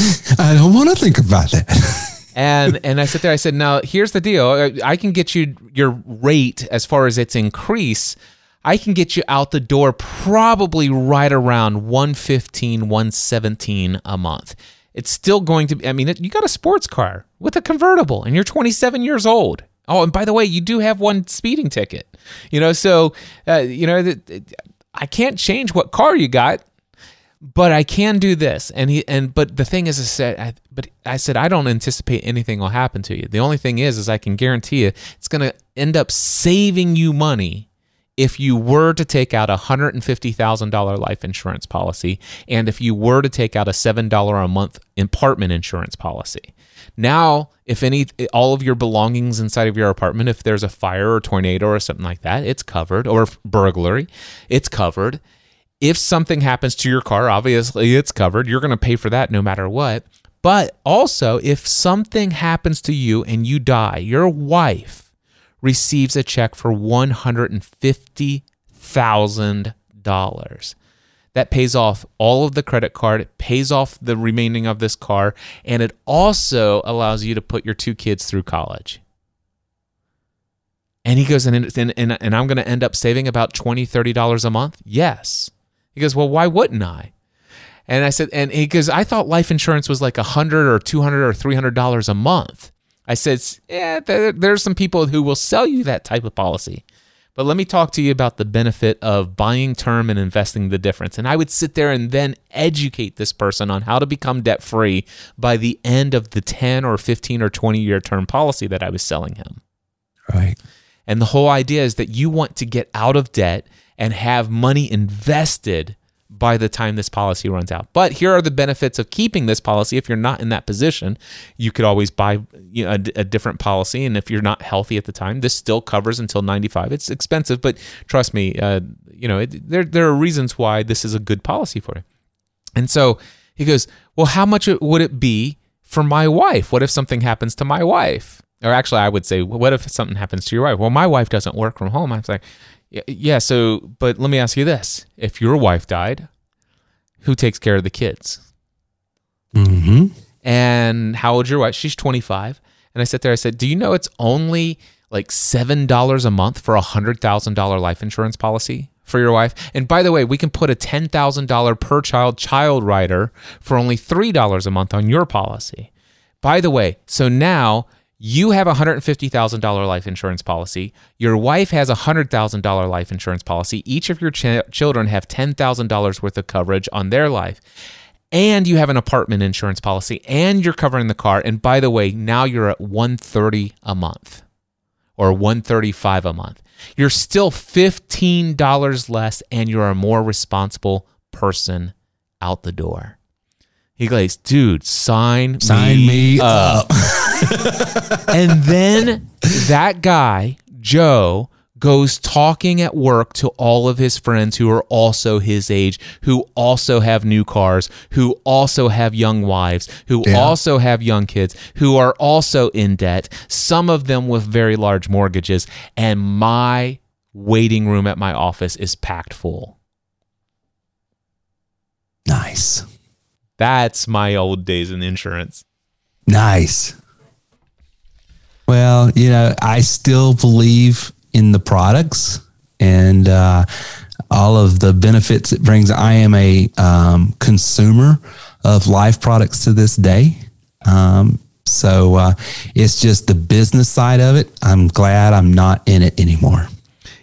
<laughs> I don't want to think about that. <laughs> And and I sit there. I said, now here's the deal. I- I can get you your rate as far as its increase. I can get you out the door probably right around 115, 117 a month. It's still going to be, I mean, you got a sports car with a convertible and you're 27 years old. Oh, and by the way, you do have one speeding ticket. You know, so, uh, you know, I can't change what car you got but I can do this. And he and but the thing is, I said, I, but I said I don't anticipate anything will happen to you. The only thing is, is I can guarantee you it's going to end up saving you money if you were to take out a hundred and fifty thousand dollar life insurance policy, and if you were to take out a seven dollar a month apartment insurance policy. Now, if any, all of your belongings inside of your apartment, if there's a fire or tornado or something like that, it's covered, or burglary, it's covered if something happens to your car, obviously it's covered. You're going to pay for that no matter what. But also, if something happens to you and you die, your wife receives a check for $150,000. That pays off all of the credit card, it pays off the remaining of this car, and it also allows you to put your two kids through college. And he goes, and, and, and, and I'm going to end up saving about $20, $30 a month? Yes. He goes, well, why wouldn't I? And I said, and he goes, I thought life insurance was like a hundred or two hundred or three hundred dollars a month. I said, yeah, there, there's some people who will sell you that type of policy. But let me talk to you about the benefit of buying term and investing the difference. And I would sit there and then educate this person on how to become debt free by the end of the 10 or 15 or 20 year term policy that I was selling him. Right. And the whole idea is that you want to get out of debt and have money invested by the time this policy runs out. But here are the benefits of keeping this policy. If you're not in that position, you could always buy you know, a, a, different policy. And if you're not healthy at the time, this still covers until 95. It's expensive, but trust me, uh, you know, it, there there are reasons why this is a good policy for you. And so he goes, well, how much would it be for my wife? What if something happens to my wife? Or actually, I would say, what if something happens to your wife? Well, my wife doesn't work from home. I was like, yeah, so, but let me ask you this. If your wife died, who takes care of the kids? Mm-hmm. And how old your wife? She's 25. And I sat there, I said, Do you know it's only like $7 a month for a $100,000 life insurance policy for your wife? And by the way, we can put a $10,000 per child child rider for only $3 a month on your policy. By the way, so now you have a $150,000 life insurance policy. Your wife has a $100,000 life insurance policy. Each of your ch- children have $10,000 worth of coverage on their life. And you have an apartment insurance policy and you're covering the car. And by the way, now you're at 130 a month or 135 a month. You're still $15 less and you're a more responsible person out the door. He goes, dude, sign, sign me, me up. up. <laughs> and then that guy, Joe, goes talking at work to all of his friends who are also his age, who also have new cars, who also have young wives, who yeah. also have young kids, who are also in debt, some of them with very large mortgages. And my waiting room at my office is packed full. Nice. That's my old days in insurance. Nice. Well, you know, I still believe in the products and uh, all of the benefits it brings. I am a um, consumer of life products to this day. Um, so uh, it's just the business side of it. I'm glad I'm not in it anymore.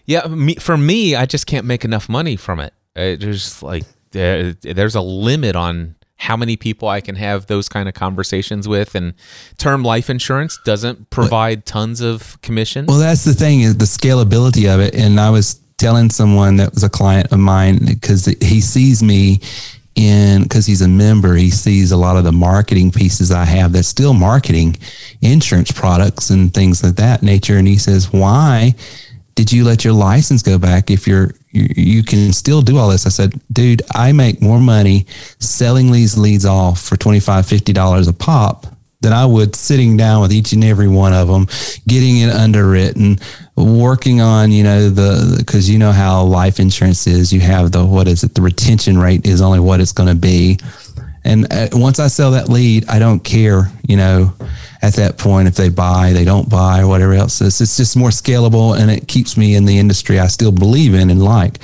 Yeah, me, for me, I just can't make enough money from it. it there's like there, there's a limit on how many people I can have those kind of conversations with. And term life insurance doesn't provide tons of commission. Well, that's the thing is the scalability of it. And I was telling someone that was a client of mine because he sees me in because he's a member he sees a lot of the marketing pieces i have that's still marketing insurance products and things of that nature and he says why did you let your license go back if you're you, you can still do all this? I said dude i make more money selling these leads off for 25 50 dollars a pop than i would sitting down with each and every one of them getting it underwritten working on you know the because you know how life insurance is. You have the what is it? The retention rate is only what it's going to be. And uh, once i sell that lead i don't care you know at that point if they buy, they don't buy, or whatever else. It's, it's just more scalable and it keeps me in the industry I still believe in and like.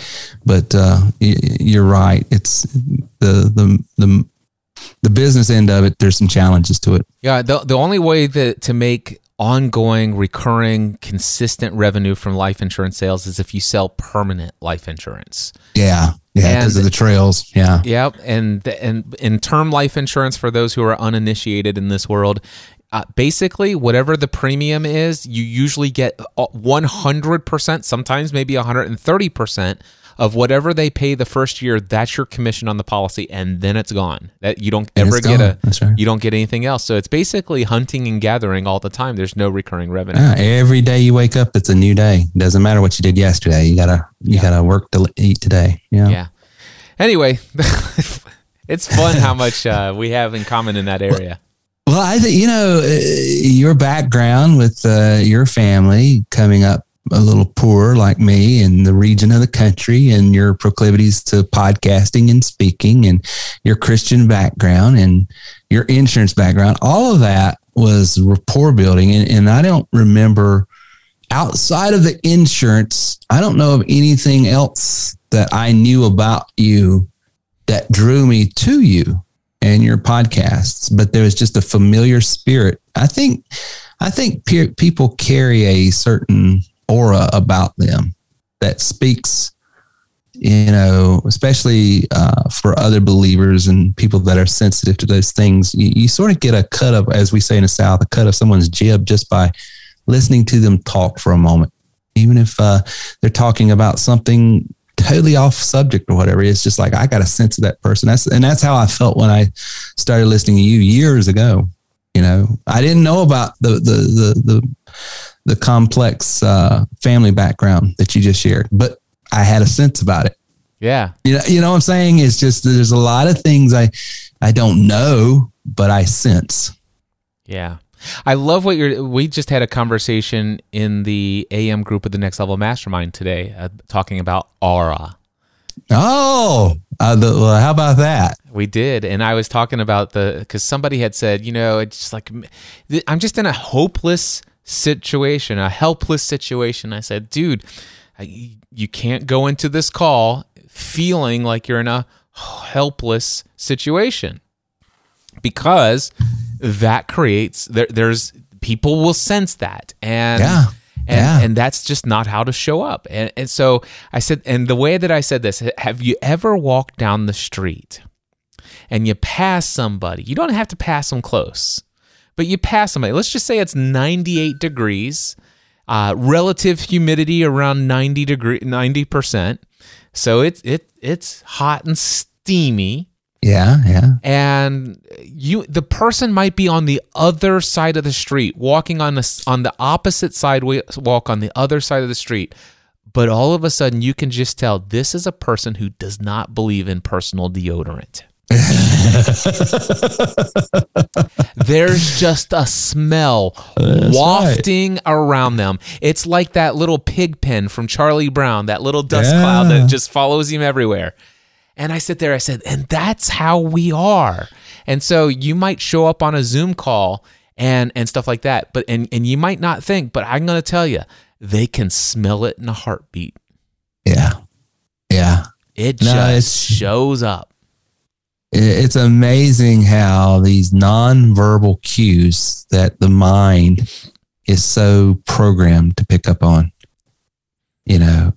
But uh, you're right. It's the the the the business end of it. There's some challenges to it. Yeah. The the only way that to make ongoing, recurring, consistent revenue from life insurance sales is if you sell permanent life insurance. Yeah. Yeah, because of the trails. Yeah. Yep. And and in term life insurance for those who are uninitiated in this world, uh, basically, whatever the premium is, you usually get 100%, uh, sometimes maybe 130% of whatever they pay the first year. That's your commission on the policy, and then it's gone. That you don't ever get a, right. you don't get anything else. So it's basically hunting and gathering all the time. There's no recurring revenue. Yeah, every day you wake up, it's a new day. Doesn't matter what you did yesterday. You gotta you yeah. gotta work to eat today. Yeah. Yeah. Anyway, <laughs> it's fun how much uh, we have in common in that area. Well, I think you know uh, your background with uh, your family coming up a little poor like me in the region of the country, and your proclivities to podcasting and speaking, and your Christian background and your insurance background. All of that was rapport building, and, and I don't remember outside of the insurance, I don't know of anything else that I knew about you that drew me to you and your podcasts. But there was just a familiar spirit. I think, I think pe- people carry a certain aura about them that speaks you know, especially uh, for other believers and people that are sensitive to those things, you, you, sort of get a cut of, as we say in the South, a cut of someone's jib just by listening to them talk for a moment. Even if uh, they're talking about something totally off subject or whatever, it's just like I got a sense of that person. That's and that's how I felt when I started listening to you years ago. You know, I didn't know about the the the the, the complex uh, family background that you just shared, but I had a sense about it. Yeah. You know, you know what I'm saying? It's just there's a lot of things I I don't know, but I sense. Yeah. I love what you're. We just had a conversation in the AM group of the Next Level Mastermind today, uh, talking about aura. Oh, uh, the, well, how about that? We did, and I was talking about the because somebody had said, you know, it's like I'm just in a hopeless situation, a helpless situation. I said, dude, I, you can't go into this call feeling like you're in a helpless situation because that creates there, there's people will sense that and yeah. And, yeah. and that's just not how to show up. And, and so I said, and the way that I said this, have you ever walked down the street and you pass somebody? You don't have to pass them close, but you pass somebody. Let's just say it's 98 degrees, uh, relative humidity around 90 degree, 90%. So it's, it, it's hot and steamy yeah, yeah. and you the person might be on the other side of the street walking on the on the opposite side walk on the other side of the street but all of a sudden you can just tell this is a person who does not believe in personal deodorant <laughs> There's just a smell That's wafting right. around them. It's like that little pig pen from Charlie Brown, that little dust yeah. cloud that just follows him everywhere. And I sit there, I said, and that's how we are. And so you might show up on a Zoom call and and stuff like that. But and and you might not think, but I'm gonna tell you, they can smell it in a heartbeat. Yeah. Yeah. It no, just shows up. It's amazing how these nonverbal cues that the mind is so programmed to pick up on. You know,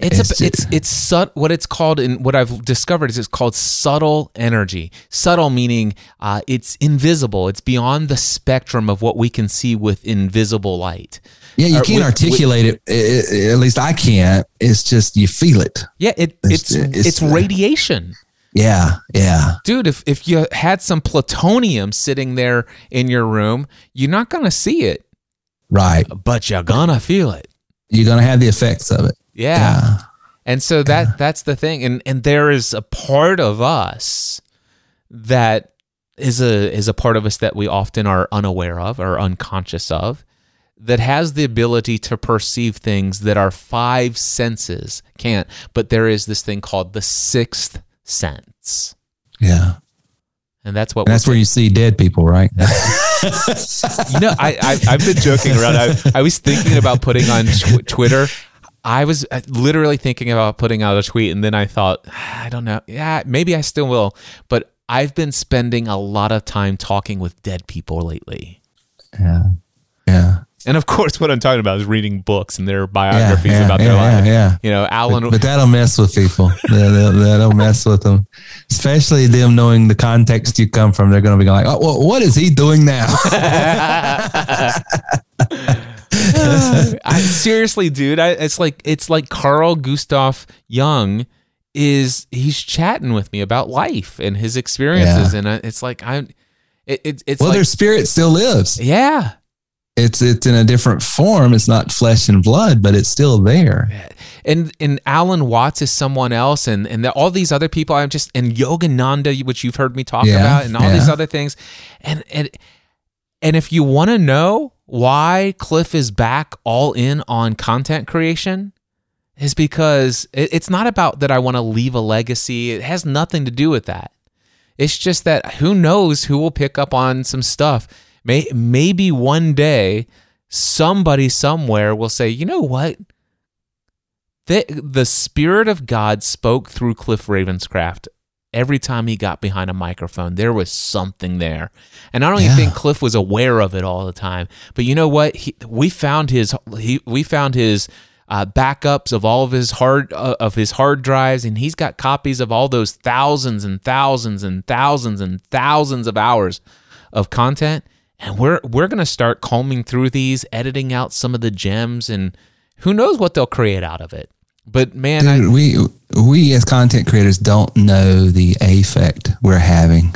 it's it's a, it's it's what it's called in what I've discovered is it's called subtle energy. Subtle meaning uh, it's invisible. It's beyond the spectrum of what we can see with invisible light. Yeah, you can't with, articulate with, it, it, At least I can't. It's just you feel it. Yeah, it, it's it's, it's, it's radiation. Yeah, yeah. Dude, if, if you had some plutonium sitting there in your room, you're not going to see it. Right. But you're going to feel it. You're going to have the effects of it. Yeah. yeah. And so that that's the thing. And and there is a part of us that is a is a part of us that we often are unaware of or unconscious of that has the ability to perceive things that our five senses can't. But there is this thing called the sixth sense. Yeah. And that's what and that's where you see dead people right? <laughs> You know I, I have been joking around. I, I was thinking about putting on tw- twitter I was uh, literally thinking about putting out a tweet, and then I thought, ah, I don't know. Yeah, maybe I still will. But I've been spending a lot of time talking with dead people lately. Yeah. Yeah. And of course, what I'm talking about is reading books and their biographies yeah, yeah, about their yeah, life. Yeah, You know, Alan. But, but that'll mess with people. <laughs> that'll, that'll mess with them, especially them knowing the context you come from. They're going to be like, "Oh, well, what is he doing now?" <laughs> <laughs> <laughs> I, seriously, dude, I, it's like it's like Carl Gustav Jung is he's chatting with me about life and his experiences, yeah. and it's like I'm. It, it, it's well, like, their spirit still lives. Yeah, it's it's in a different form. It's not flesh and blood, but it's still there. And and Alan Watts is someone else, and and the, all these other people. I'm just and Yogananda, which you've heard me talk yeah, about, and all yeah. these other things, and and and if you want to know why Cliff is back all in on content creation, is because it's not about that I want to leave a legacy. It has nothing to do with that. It's just that who knows who will pick up on some stuff. May, maybe one day somebody somewhere will say, you know what? The, the Spirit of God spoke through Cliff Ravenscraft every time he got behind a microphone. There was something there. And I don't even Yeah. think Cliff was aware of it all the time. But you know what? He, we found his he, we found his uh, backups of all of his hard uh, of his hard drives, and he's got copies of all those thousands and thousands and thousands and thousands of hours of content. And we're we're gonna start combing through these, editing out some of the gems, and who knows what they'll create out of it. But man, I, we we as content creators don't know the effect we're having.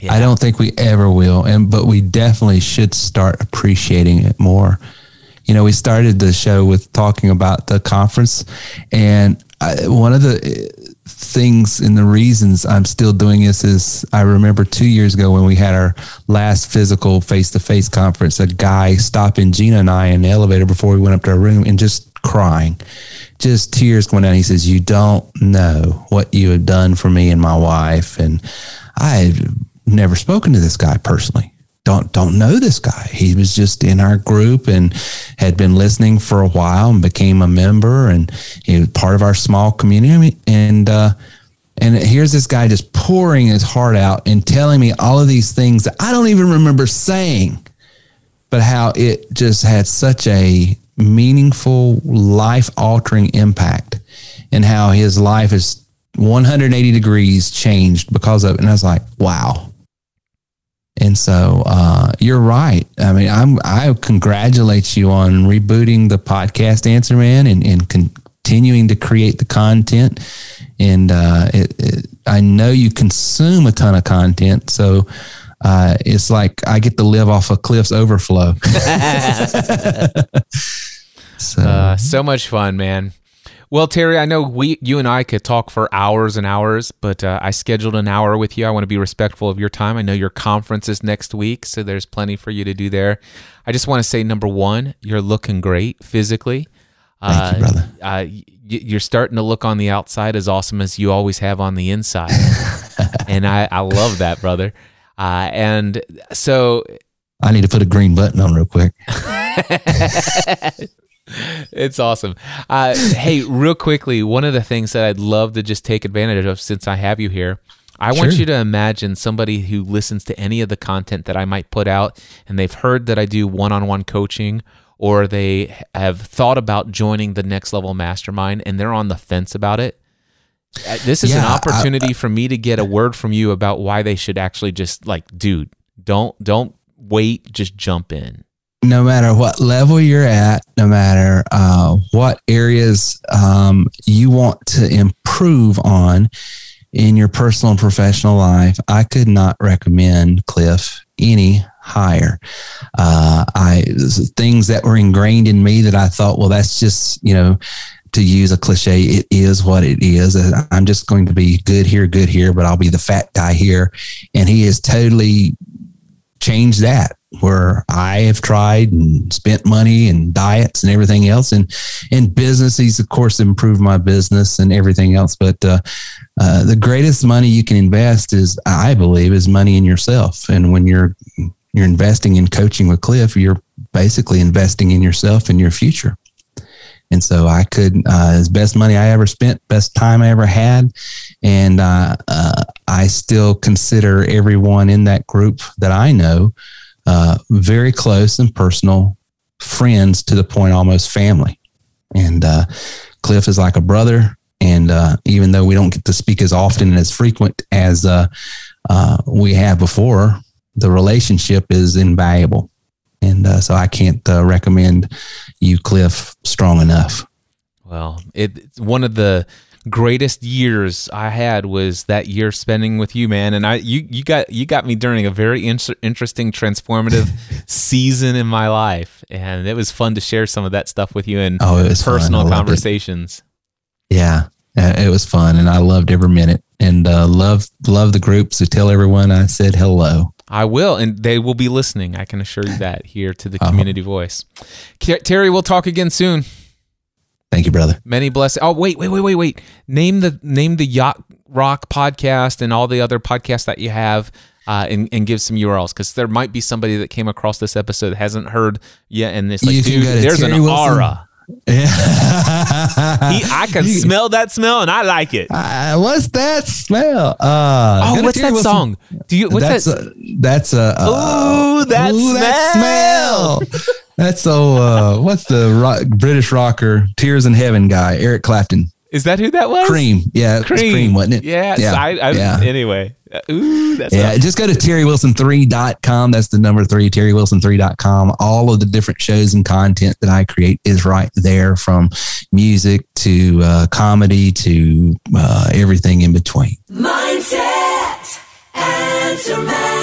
yeah. I don't think we ever will, and but we definitely should start appreciating it more. You know, we started the show with talking about the conference, and I, one of the uh, things and the reasons I'm still doing this is I remember two years ago when we had our last physical face to face conference, a guy stopping Gina and I in the elevator before we went up to our room and just crying, just tears going down. He says, "You don't know what you have done for me and my wife," and I had never spoken to this guy personally. Don't don't know this guy. He was just in our group and had been listening for a while and became a member and he was part of our small community. And uh, and here's this guy just pouring his heart out and telling me all of these things that I don't even remember saying, but how it just had such a meaningful, life altering impact, and how his life is 180 degrees changed because of it. And I was like, wow. And so uh, you're right. I mean, I'm I congratulate you on rebooting the podcast Answer Man and, and continuing to create the content. And uh, it, it, I know you consume a ton of content, so uh, it's like I get to live off of Cliff's overflow. <laughs> <laughs> so Uh, much fun, man. Well, Terry, I know we, you and I could talk for hours and hours, but uh, I scheduled an hour with you. I want to be respectful of your time. I know your conference is next week, so there's plenty for you to do there. I just want to say, number one, you're looking great physically. Thank you, brother. Uh, you're starting to look on the outside as awesome as you always have on the inside, <laughs> and I, I love that, brother. Uh, and so I need to put a green button on real quick. <laughs> it's awesome. Uh, hey, real quickly, one of the things that I'd love to just take advantage of since I have you here, I want you to imagine somebody who listens to any of the content that I might put out and they've heard that I do one on one coaching or they have thought about joining the next level mastermind and they're on the fence about it. Uh, This is an Yeah, I- opportunity for me to get a word from you about why they should actually just like, dude, don't don't wait, just jump in. No matter what level you're at, no matter uh, what areas um, you want to improve on in your personal and professional life, I could not recommend Cliff any higher. Uh, I things that were ingrained in me that I thought, well, that's just you know. To use a cliche, it is what it is. Uh, I'm just going to be good here, good here, but I'll be the fat guy here. And he has totally changed that where I have tried and spent money and diets and everything else. And in business, he's of course improved my business and everything else. But uh, uh, the greatest money you can invest is, I believe, is money in yourself. And when you're you're investing in coaching with Cliff, you're basically investing in yourself and your future. And so I could, uh, best money I ever spent, best time I ever had. And uh, uh, I still consider everyone in that group that I know uh, very close and personal friends to the point almost family. And uh, Cliff is like a brother. And uh, even though we don't get to speak as often and as frequent as uh, uh, we have before, the relationship is invaluable. And so I can't recommend you, Cliff, strong enough. Well, it, it's one of the greatest years I had was that year spending with you, man. And I, you, you got, you got me during a very in- interesting, transformative <laughs> season in my life, and it was fun to share some of that stuff with you in Oh, personal loved it. conversations. Yeah, it was fun, and I loved every minute, and uh, love love the group. So tell everyone I said hello. I will, and they will be listening. I can assure you that here to the Uh-huh. community voice. Terry, we'll talk again soon. Thank you, brother. Many blessings. Oh, wait, wait, wait, wait, wait. Name the name the Yacht Rock podcast and all the other podcasts that you have. uh, and, and give some URLs because there might be somebody that came across this episode that hasn't heard yet, and this like, You dude, there's an Terry Wilson. aura. Yeah. <laughs> He, I can smell that smell, and I like it. Uh, what's that smell? Uh, Oh, what's Terry that Wilson. song? Do you? What's that's that? a, that's a uh, Ooh, that smell. smell. <laughs> that's so uh, what's the rock, British rocker Tears in Heaven guy Eric Clapton Is that who that was? Cream yeah it was Cream, Cream wasn't it Yeah. yeah I, I, yeah. Anyway. Uh, Ooh, that's Yeah, just go to terrywilson3.com. That's the number three, terrywilson3.com. All of the different shows and content that I create is right there from music to uh, comedy to uh, everything in between. Mindset. Answer man.